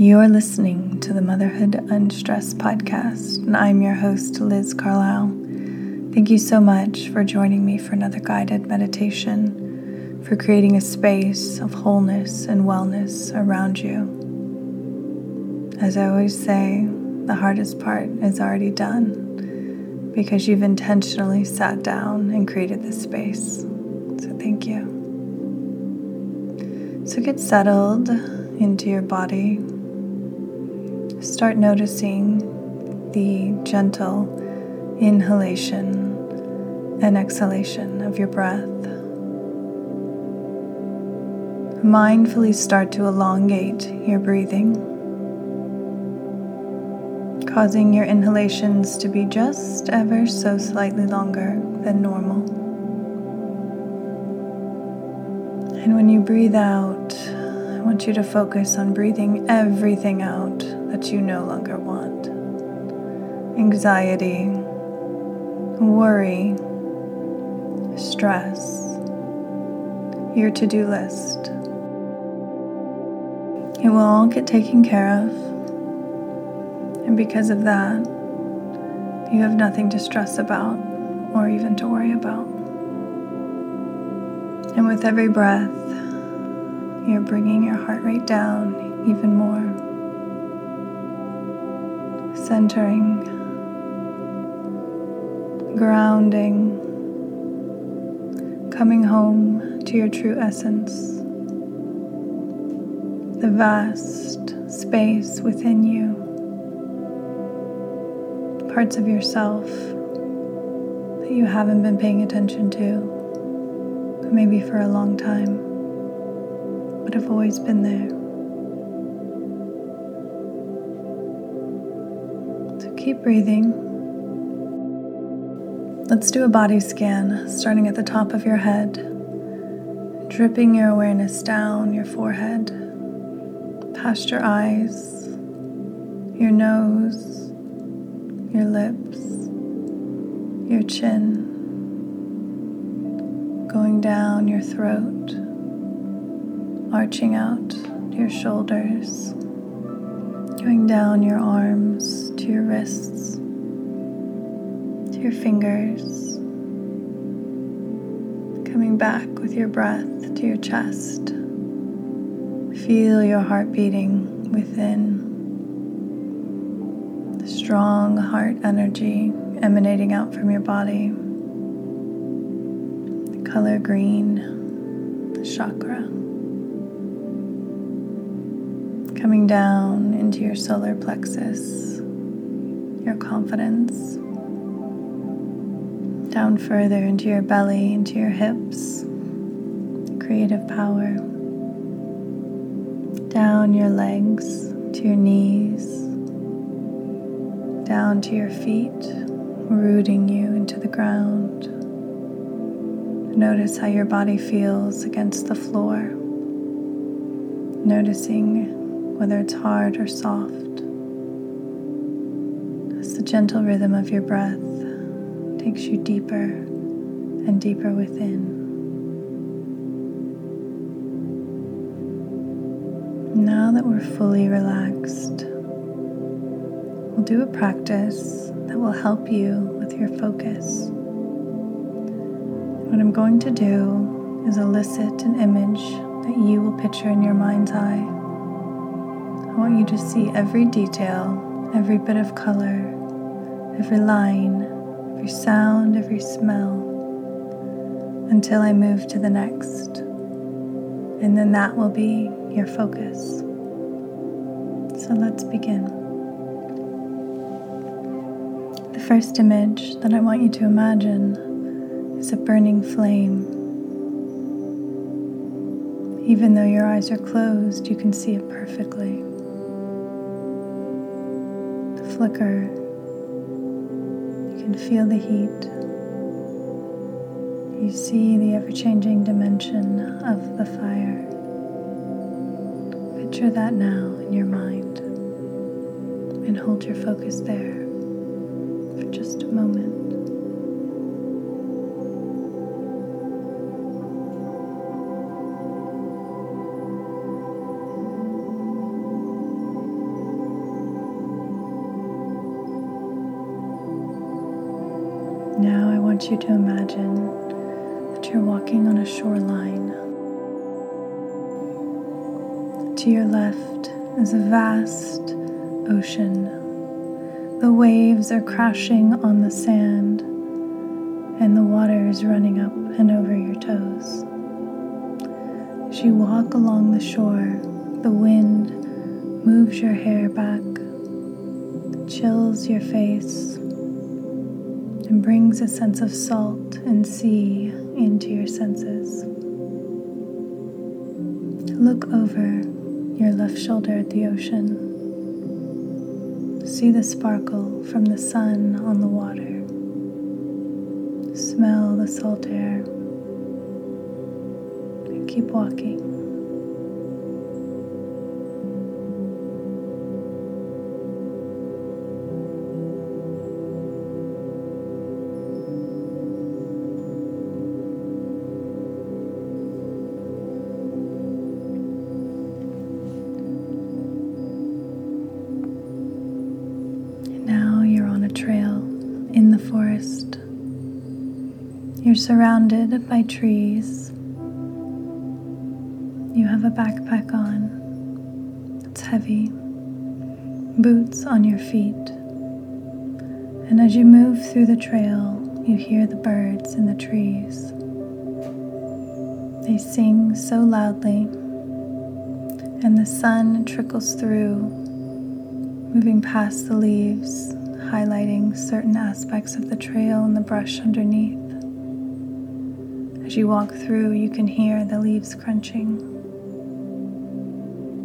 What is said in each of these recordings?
You're listening to the Motherhood Unstressed podcast, and I'm your host, Liz Carlisle. Thank you so much for joining me for another guided meditation, for creating a space of wholeness and wellness around you. As I always say, the hardest part is already done because you've intentionally sat down and created this space. So, thank you. So, get settled into your body Start noticing the gentle inhalation and exhalation of your breath. Mindfully start to elongate your breathing, causing your inhalations to be just ever so slightly longer than normal. And when you breathe out, I want you to focus on breathing everything out that you no longer want anxiety, worry, stress, your to do list. It will all get taken care of. And because of that, you have nothing to stress about or even to worry about. And with every breath, you're bringing your heart rate down even more. Centering, grounding, coming home to your true essence, the vast space within you, parts of yourself that you haven't been paying attention to, maybe for a long time but have always been there. Keep breathing. Let's do a body scan starting at the top of your head, dripping your awareness down your forehead, past your eyes, your nose, your lips, your chin, going down your throat arching out your shoulders, going down your arms to your wrists, to your fingers, coming back with your breath to your chest. Feel your heart beating within. The strong heart energy emanating out from your body. The color green, the chakra coming down into your solar plexus, your confidence, down further into your belly, into your hips, creative power, down your legs to your knees, down to your feet, rooting you into the ground. Notice how your body feels against the floor. Noticing whether it's hard or soft. As the gentle rhythm of your breath takes you deeper and deeper within. Now that we're fully relaxed, we'll do a practice that will help you with your focus. What I'm going to do is elicit an image that you will picture in your mind's eye. I want you to see every detail, every bit of color, every line, every sound, every smell, until I move to the next. And then that will be your focus. So let's begin. The first image that I want you to imagine is a burning flame. Even though your eyes are closed, you can see it perfectly. Flicker. You can feel the heat. You see the ever changing dimension of the fire. Picture that now in your mind and hold your focus there for just a moment. You to imagine that you're walking on a shoreline. To your left is a vast ocean. The waves are crashing on the sand, and the water is running up and over your toes. As you walk along the shore, the wind moves your hair back, chills your face and brings a sense of salt and sea into your senses. Look over your left shoulder at the ocean. See the sparkle from the sun on the water. Smell the salt air. Keep walking. Trail in the forest. You're surrounded by trees. You have a backpack on. It's heavy. Boots on your feet. And as you move through the trail, you hear the birds in the trees. They sing so loudly, and the sun trickles through, moving past the leaves highlighting certain aspects of the trail and the brush underneath. As you walk through, you can hear the leaves crunching.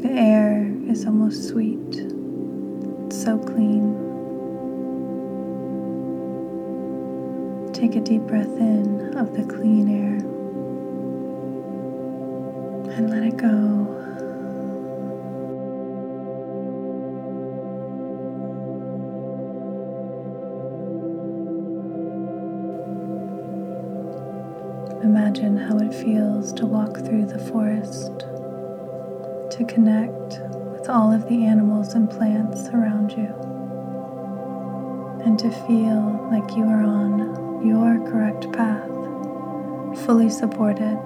The air is almost sweet, it's so clean. Take a deep breath in of the clean air and let it go. Imagine how it feels to walk through the forest, to connect with all of the animals and plants around you, and to feel like you are on your correct path, fully supported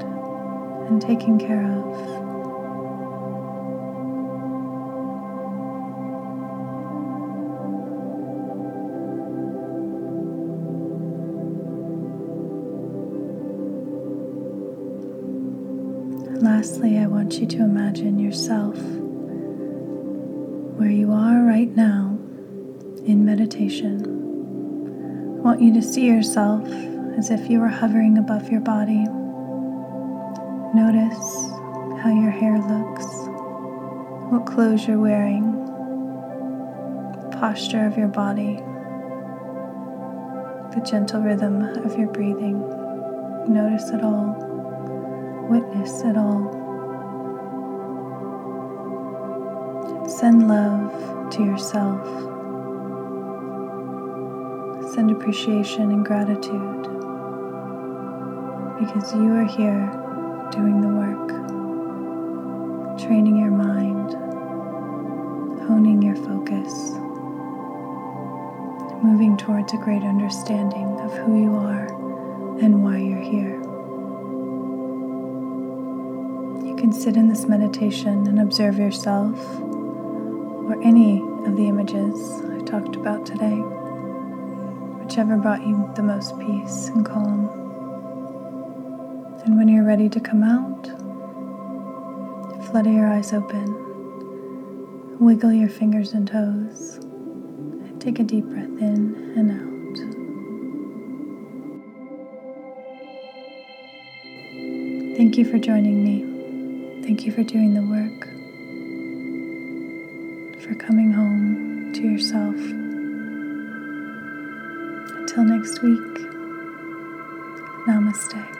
and taken care of. Lastly, I want you to imagine yourself where you are right now in meditation. I want you to see yourself as if you were hovering above your body. Notice how your hair looks, what clothes you're wearing, the posture of your body, the gentle rhythm of your breathing. Notice it all witness it all. Send love to yourself. Send appreciation and gratitude because you are here doing the work, training your mind, honing your focus, moving towards a great understanding of who you are and why you're can sit in this meditation and observe yourself or any of the images I talked about today, whichever brought you the most peace and calm. And when you're ready to come out, flutter your eyes open, wiggle your fingers and toes, and take a deep breath in and out. Thank you for joining me. Thank you for doing the work, for coming home to yourself. Until next week, namaste.